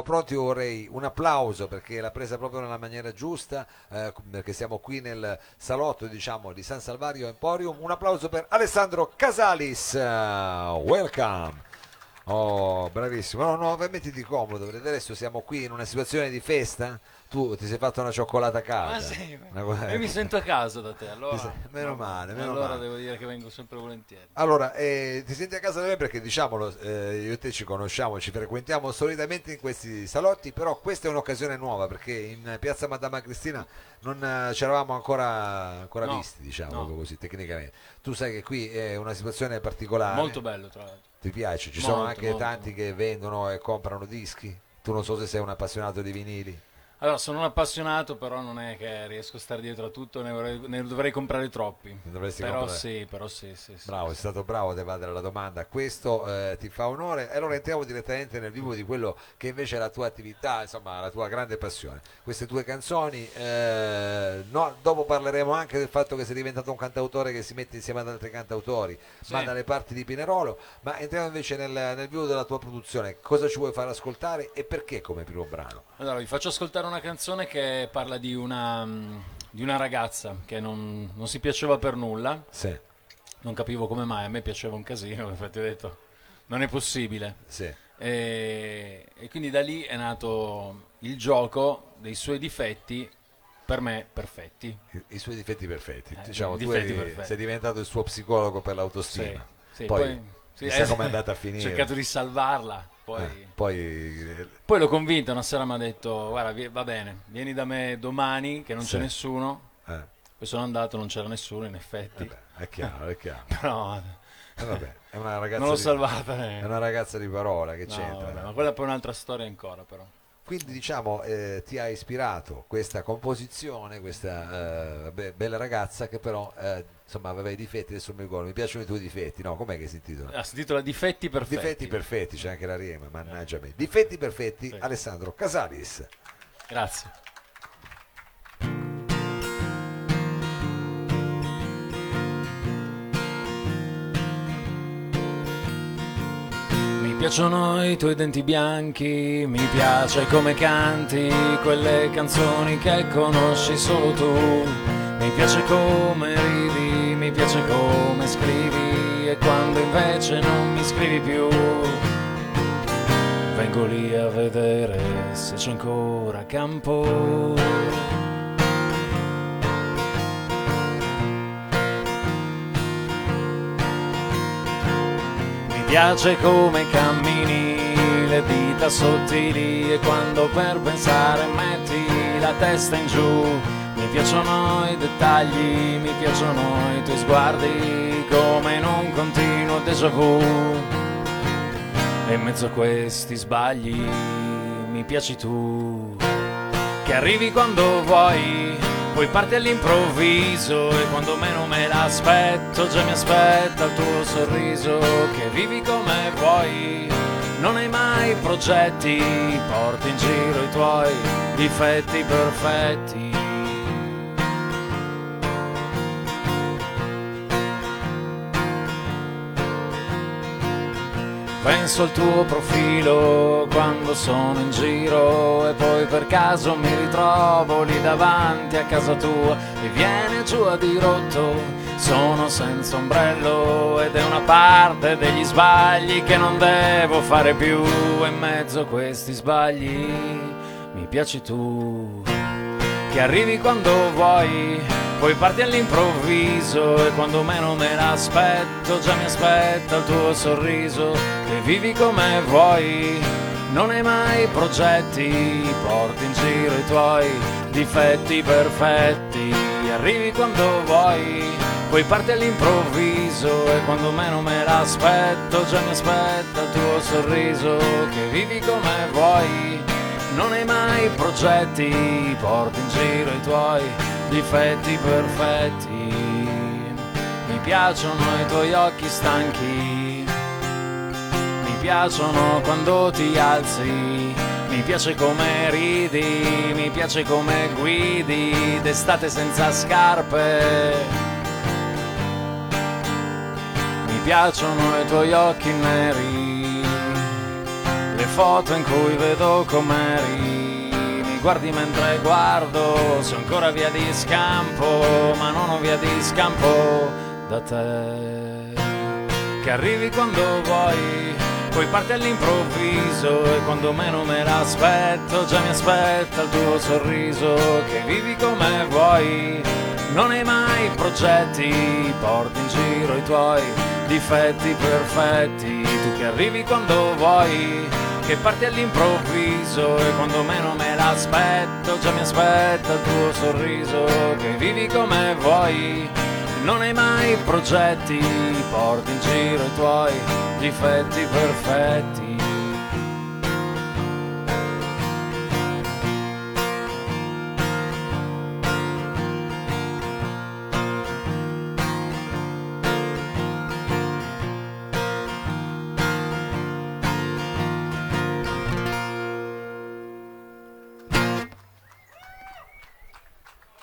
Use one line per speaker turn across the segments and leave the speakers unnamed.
pronti, vorrei un applauso perché l'ha presa proprio nella maniera giusta, eh, perché siamo qui nel salotto diciamo, di San Salvario Emporium. Un applauso per Alessandro Casalis, uh, welcome. Oh, bravissimo. No, no, mettiti comodo, perché adesso siamo qui in una situazione di festa. Tu ti sei fatto una cioccolata a casa.
Ah sì,
Una
io mi sento a casa da te, allora.
Sei- meno male, meno
allora
male.
devo dire che vengo sempre volentieri.
Allora, eh, ti senti a casa da me perché diciamolo, eh, io e te ci conosciamo, ci frequentiamo solitamente in questi salotti, però questa è un'occasione nuova perché in piazza Madama Cristina non eh, ci eravamo ancora, ancora
No,
visti, diciamo
no.
così tecnicamente. Tu sai che qui è una situazione particolare.
Molto bello, tra l'altro.
Ti piace? Ci sono
Molto,
anche
molto.
tanti che vendono e comprano dischi. Tu non so se sei un appassionato di vinili.
Allora, sono un appassionato, però non è che riesco a stare dietro a tutto, ne, vorrei- ne dovrei comprare troppi.
Dovresti
però
comprare.
sì, però sì, sì, sì.
Bravo, sei stato bravo ad evadere la domanda, questo eh, ti fa onore. E allora entriamo direttamente nel vivo di quello che invece è la tua attività, insomma, la tua grande passione. Queste tue canzoni, eh, no, dopo parleremo anche del fatto che sei diventato un cantautore che si mette insieme ad altri cantautori,
Sì.
ma dalle parti di Pinerolo. Ma entriamo invece nel, nel vivo della tua produzione. Cosa ci vuoi far ascoltare e perché come primo brano?
Allora, vi faccio ascoltare una canzone che parla di una, di una ragazza che non, non si piaceva per nulla,
Sì,
non capivo come mai, a me piaceva un casino, infatti ho detto, non è possibile.
sì.
E, e quindi da lì è nato il gioco dei suoi difetti, per me perfetti.
I, i suoi difetti perfetti.
Eh,
diciamo, tu eri-
perfetti.
sei diventato il suo psicologo per l'autostima.
Sì, sì,
poi,
sì,
chissà
eh,
com'è andata a finire.
Ho cercato di salvarla, poi,
Eh, poi eh,
poi l'ho convinta, una sera mi ha detto, guarda, va bene, vieni da me domani che non
Sì.
c'è nessuno.
eh,
Poi sono andato, non c'era nessuno in effetti,
vabbè, è chiaro, è chiaro.
però
Eh, vabbè, è una ragazza
non l'ho
di,
salvata.
è
eh.
una ragazza di parola che
No,
c'entra.
vabbè, ma quella poi è un'altra storia ancora però.
Quindi diciamo eh, ti ha ispirato questa composizione, questa eh, be- bella ragazza che però eh, insomma aveva i difetti, adesso mi ricordo, mi piacciono i tuoi difetti, no? Com'è che si intitola?
Ah, si intitola Difetti perfetti.
Difetti perfetti, c'è anche la rima, mannaggia me. Difetti perfetti,
Sì.
Alessandro Casalis.
Grazie. Piacciono i tuoi denti bianchi, mi piace come canti quelle canzoni che conosci solo tu. Mi piace come ridi, mi piace come scrivi e quando invece non mi scrivi più. Vengo lì a vedere se c'è ancora campo. Piace come cammini, le dita sottili e quando per pensare metti la testa in giù. Mi piacciono i dettagli, mi piacciono i tuoi sguardi come in un continuo déjà vu. E in mezzo a questi sbagli mi piaci tu Che arrivi quando vuoi Poi parti all'improvviso E quando meno me l'aspetto Già mi aspetta il tuo sorriso Che vivi come vuoi. Non hai mai progetti Porti in giro i tuoi difetti perfetti Penso al tuo profilo quando sono in giro e poi per caso mi ritrovo lì davanti a casa tua e viene giù a dirotto. Sono senza ombrello ed è una parte degli sbagli che non devo fare più. E in mezzo a questi sbagli mi piaci tu che arrivi quando vuoi, poi parti all'improvviso e quando meno me l'aspetto già mi aspetta il tuo sorriso, che vivi come vuoi, non hai mai progetti, porti in giro i tuoi difetti perfetti, arrivi quando vuoi, poi parti all'improvviso e quando meno me l'aspetto già mi aspetta il tuo sorriso, che vivi come vuoi. Non hai mai progetti, porti in giro i tuoi difetti perfetti. Mi piacciono i tuoi occhi stanchi, mi piacciono quando ti alzi, mi piace come ridi, mi piace come guidi d'estate senza scarpe. Mi piacciono i tuoi occhi neri, foto in cui vedo com'eri. Mi guardi mentre guardo, sono ancora via di scampo, ma non ho via di scampo da te. Che arrivi quando vuoi, poi parti all'improvviso e quando meno me l'aspetto, già mi aspetta il tuo sorriso. Che vivi come vuoi, non hai mai progetti, porti in giro i tuoi difetti perfetti, tu che arrivi quando vuoi, che parti all'improvviso e quando meno me l'aspetto, già mi aspetta il tuo sorriso, che vivi come vuoi, non hai mai progetti, porti in giro i tuoi difetti perfetti.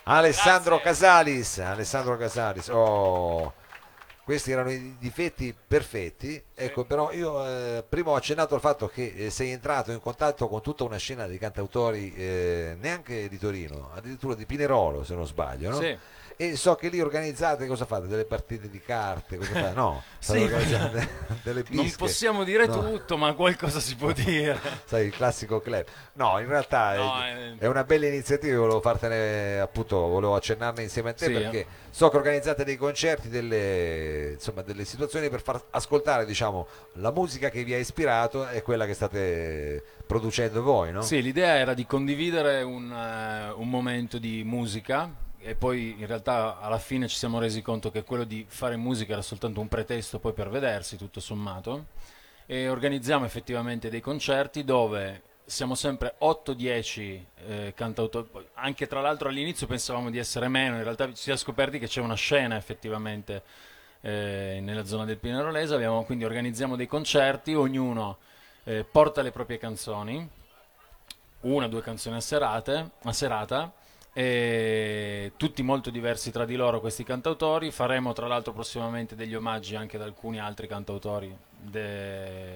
Alessandro
Grazie.
Casalis, Alessandro Casalis, oh, questi erano i difetti perfetti, ecco però io eh, prima ho accennato al fatto che eh, sei entrato in contatto con tutta una scena di cantautori eh, neanche di Torino, addirittura di Pinerolo se non sbaglio, no?
Sì.
E so che lì organizzate, cosa fate? Delle partite di carte? No,
Sì,
delle
Non
bische.
possiamo dire
No.
tutto, ma qualcosa si può dire.
sai, il classico club. No, in realtà
No,
è,
eh.
è una bella iniziativa, volevo fartene appunto, volevo accennarne insieme a te
Sì,
perché
eh.
so che organizzate dei concerti, delle, insomma, delle situazioni per far ascoltare diciamo, la musica che vi ha ispirato e quella che state producendo voi, no?
Sì, l'idea era di condividere un, eh, un momento di musica e poi in realtà alla fine ci siamo resi conto che quello di fare musica era soltanto un pretesto poi per vedersi, tutto sommato, e organizziamo effettivamente dei concerti dove siamo sempre 8-10 eh, cantautori, anche tra l'altro all'inizio pensavamo di essere meno, in realtà ci si è scoperti che c'è una scena effettivamente eh, nella zona del Pinerolese, abbiamo, quindi organizziamo dei concerti, ognuno eh, porta le proprie canzoni, una o due canzoni a, serate, a serata, e tutti molto diversi tra di loro questi cantautori. Faremo tra l'altro prossimamente degli omaggi anche ad alcuni altri cantautori, De,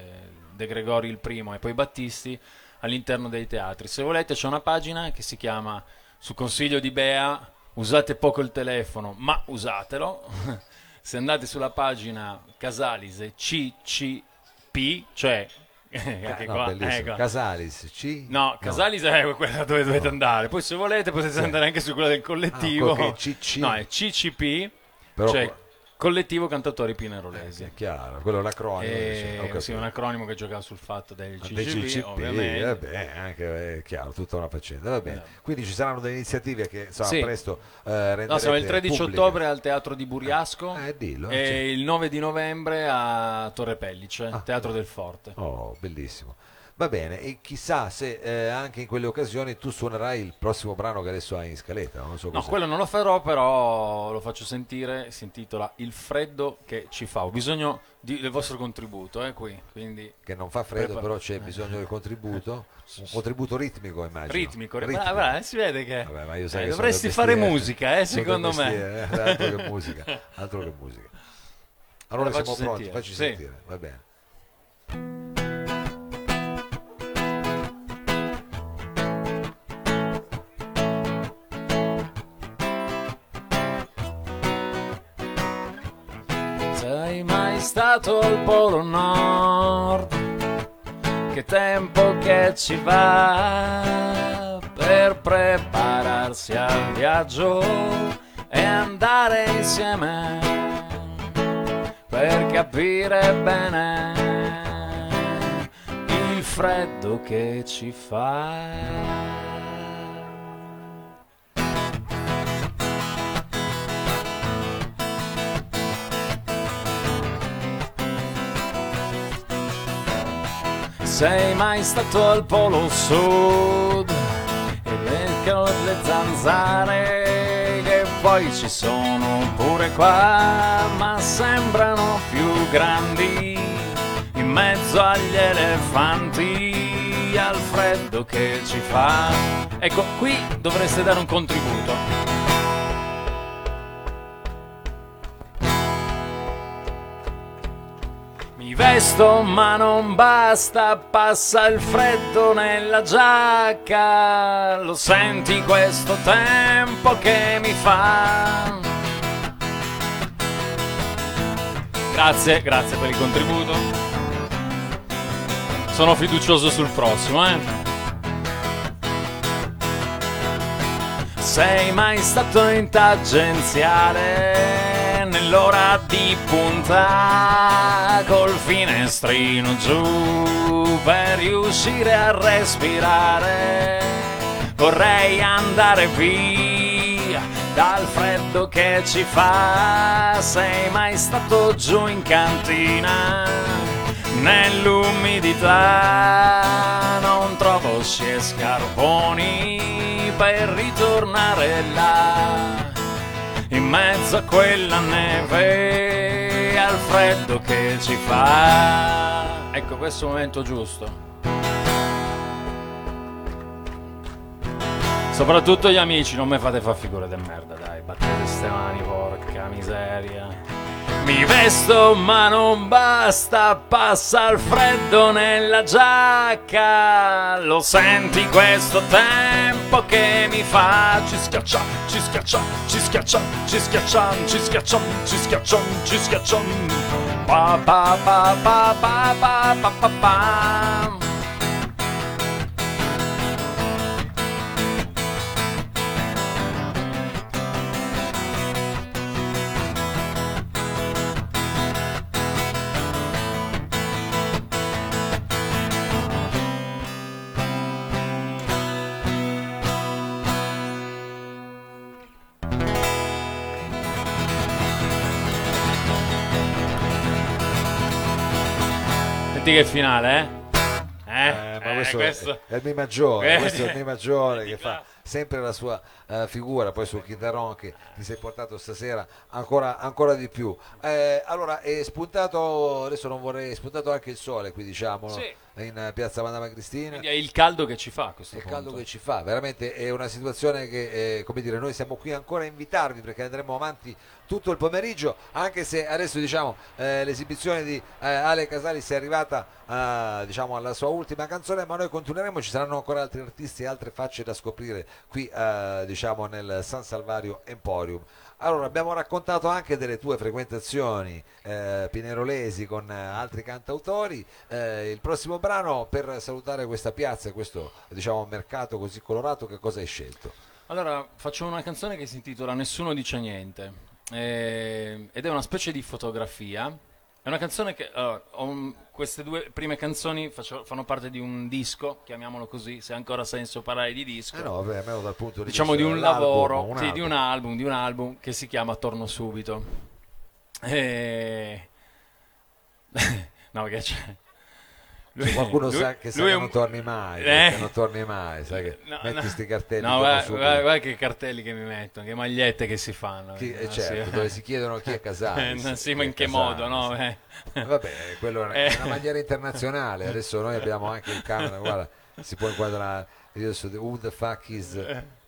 De Gregori il primo e poi Battisti, all'interno dei teatri. Se volete c'è una pagina che si chiama, su consiglio di Bea, usate poco il telefono, ma usatelo. Se andate sulla pagina Casalise CCP, cioè... anche
No,
qua, ecco.
Casalis, C?
No, Casalis è quella dove dovete andare. Poi se volete potete
Sì.
andare anche su quella del collettivo.
Ah, CC.
No, è CCP,
Però
cioè Collettivo Cantatori Pinerolesi.
è chiaro, quello è l'acronimo.
E-
ho capito.
sì, un acronimo che giocava sul fatto del
Ah,
CCP,
dei CCP,
ovviamente.
vabbè, anche è chiaro, tutta una faccenda. Va bene. Quindi ci saranno delle iniziative che insomma,
Sì.
presto eh,
No, siamo il 13
pubbliche.
ottobre al Teatro di Buriasco
Eh, dillo,
e
sì.
il 9 di novembre a Torre Pellice,
Ah.
Teatro del Forte.
Oh, bellissimo. Va bene, e chissà se eh, anche in quelle occasioni tu suonerai il prossimo brano che adesso hai in scaletta. Non so
No,
cos'è.
quello non lo farò, però lo faccio sentire, si intitola Il freddo che ci fa. Ho bisogno di- del vostro contributo, eh, qui, quindi
Che non fa freddo,
Prepara-
però c'è bisogno del contributo. Un contributo ritmico, immagino.
ritmico, brava, brava, si vede che
Vabbè,
eh,
che
dovresti fare musica, eh, secondo me.
eh, altro che musica, altro che musica. Allora, siamo
facci
pronti,
sentire.
facci
Sì.
sentire, va bene.
Stato al Polo Nord? Che tempo che ci va per prepararsi al viaggio e andare insieme per capire bene il freddo che ci fa. Sei mai stato al Polo Sud e le, le zanzare che poi ci sono pure qua, ma sembrano più grandi in mezzo agli elefanti al freddo che ci fa. Ecco, qui dovreste dare un contributo. Mi vesto ma non basta, passa il freddo nella giacca, lo senti questo tempo che mi fa. Grazie, grazie per il contributo. Sono fiducioso sul prossimo, eh. Sei mai stato in tangenziale nell'ora di punta col finestrino giù per riuscire a respirare? Vorrei andare via dal freddo che ci fa. Sei mai stato giù in cantina nell'umidità? Non trovo scie scarponi per ritornare là, in mezzo a quella neve al freddo che ci fa. Ecco, questo momento giusto. Soprattutto gli amici, non mi fate fare figure di merda, dai, battete ste mani, porca miseria. Mi vesto ma non basta, passa il freddo nella giacca. Lo senti questo tempo che mi fa? Ci schiaccia, ci schiaccia, ci schiaccia, ci schiaccia, ci schiaccia, ci schiaccia, ci schiaccia. Pa pa pa pa pa pa pa pa pa. Senti che finale, eh? Eh,
Eh, ma questo,
eh,
È, è il Mi maggiore,
Eh,
questo è il Mi maggiore che fa sempre la sua eh, figura, poi sul chitarrone che ti sei portato stasera ancora, ancora di più. Eh, allora è spuntato, adesso non vorrei, è spuntato anche il sole qui diciamo?
Sì.
In eh, piazza Madama Cristina.
Quindi è il caldo che ci fa a questo
È il
punto.
caldo che ci fa, veramente è una situazione che, eh, come dire, noi siamo qui ancora a invitarvi perché andremo avanti tutto il pomeriggio, anche se adesso diciamo eh, l'esibizione di eh, Ale Casalis è arrivata eh, diciamo alla sua ultima canzone, ma noi continueremo, ci saranno ancora altri artisti e altre facce da scoprire qui eh, diciamo nel San Salvario Emporium. Allora, abbiamo raccontato anche delle tue frequentazioni eh, pinerolesi con altri cantautori. Eh, il prossimo brano per salutare questa piazza e questo diciamo, mercato così colorato, che cosa hai scelto?
Allora, faccio una canzone che si intitola Nessuno dice niente eh, ed è una specie di fotografia. È una canzone che ho un- queste due prime canzoni faccio- fanno parte di un disco, chiamiamolo così, se ha ancora senso parlare di disco.
Eh no, vabbè, almeno dal punto di
diciamo di
vista
un
dell'album,
lavoro,
un
sì, di un album, di un album che si chiama Torno subito. E... no, perché c'è... lui-
Qualcuno
lui-
sa che sa che
è
non
un-
torni mai,
Eh.
non torni mai, sai che
No,
metti
no.
sti cartelli
No, guarda, guarda- guarda che cartelli che mi mettono, che magliette che si fanno.
Chi- eh,
Ah,
certo,
sì.
dove si chiedono chi è Casalis.
Eh, sì,
chi
ma
è
in che modo, no? Eh.
Vabbè, quello è
Eh.
una maniera internazionale. Adesso noi abbiamo anche il camera, guarda, si può inquadrare. Io adesso who the fuck is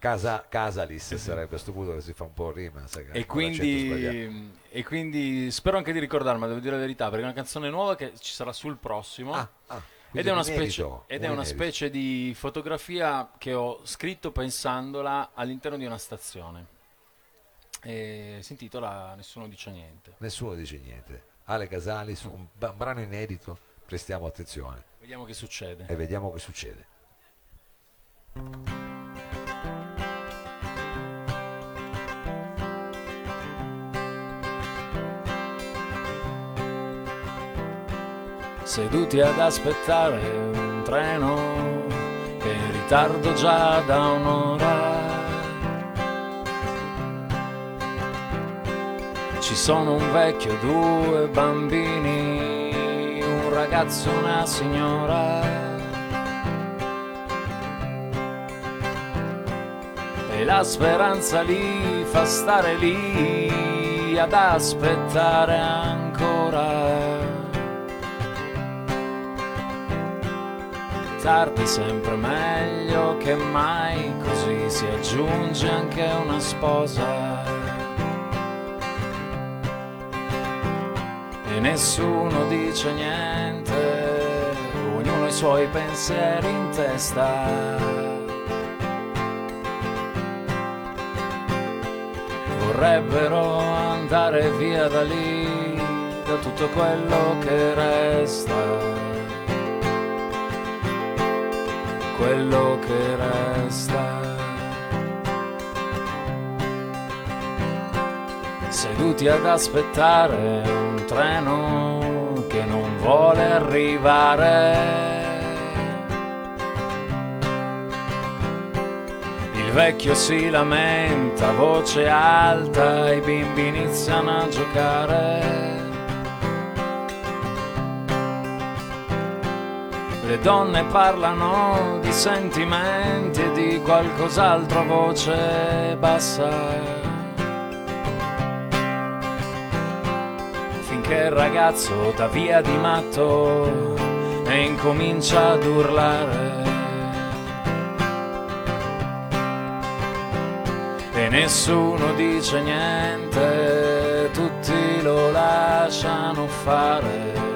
Casa- Casalis sarebbe a questo punto che si fa un po' rima.
E quindi, e quindi spero anche di ricordarmi, devo dire la verità, perché è una canzone nuova che ci sarà sul prossimo.
Ah, ah,
ed è una,
un
specie,
inedito,
ed è una specie di fotografia che ho scritto pensandola all'interno di una stazione. E si intitola Nessuno dice niente.
Nessuno dice niente. Ale Casalis, un, ba- un brano inedito, prestiamo attenzione
Vediamo che succede.
e vediamo che succede.
Seduti ad aspettare un treno che è in ritardo già da un'ora. Ci sono un vecchio, due bambini, un ragazzo e una signora. E la speranza li fa stare lì ad aspettare Tardi sempre meglio che mai, così si aggiunge anche una sposa. e nessuno dice niente, ognuno ha i suoi pensieri in testa. Vorrebbero andare via da lì, da tutto quello che resta. Quello che resta. seduti ad aspettare un treno che non vuole arrivare. Il vecchio si lamenta voce alta, i bimbi iniziano a giocare. Le donne parlano di sentimenti e di qualcos'altro a voce bassa. che il ragazzo dà via di matto e incomincia ad urlare. E nessuno dice niente, tutti lo lasciano fare.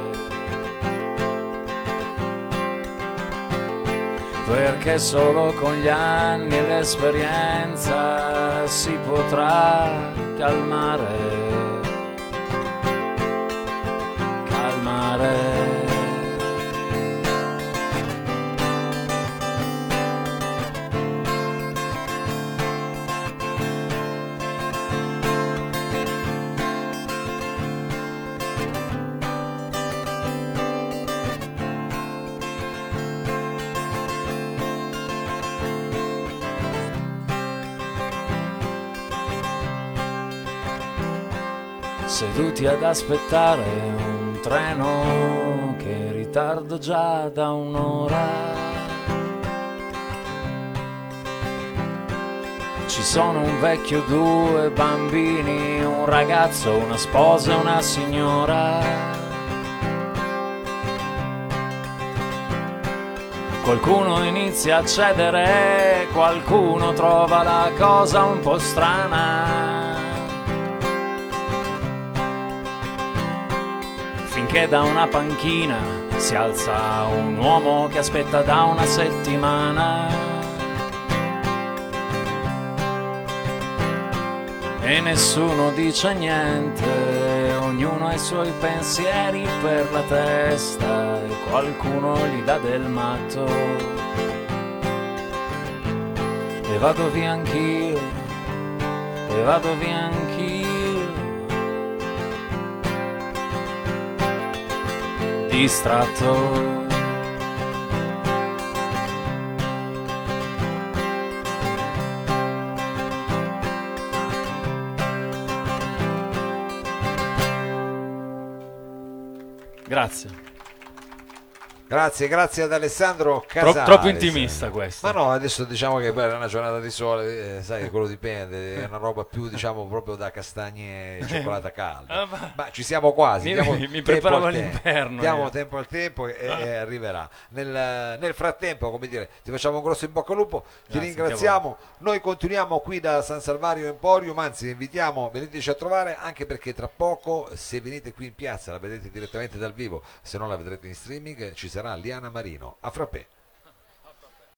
Perché solo con gli anni l'esperienza si potrà calmare. Seduti ad aspettare treno che ritardo già da un'ora. Ci sono un vecchio, due bambini, un ragazzo, una sposa e una signora. Qualcuno inizia a cedere, qualcuno trova la cosa un po' strana. Finché da una panchina si alza un uomo che aspetta da una settimana. E nessuno dice niente, ognuno ha i suoi pensieri per la testa e qualcuno gli dà del matto. E vado via anch'io, e vado via anch'io. Distratto. Grazie.
Grazie, grazie ad Alessandro Casale.
Tro- troppo intimista questo.
Ma no, adesso diciamo che poi era una giornata di sole, eh, sai, quello dipende, è una roba più diciamo proprio da castagne e cioccolata calda.
Ah, ma-
ci siamo quasi,
Mi- mi
tempo
preparavo all'inverno,
Diamo
io.
tempo al tempo e, e arriverà. Nel, nel frattempo, come dire, ti facciamo un grosso in bocca al lupo, ti
Grazie,
ringraziamo. Noi continuiamo qui da San Salvario Emporium, anzi vi invitiamo, veniteci a trovare anche perché tra poco se venite qui in piazza la vedete direttamente dal vivo, se no la vedrete in streaming, ci sarà Liana Marino a Frappè.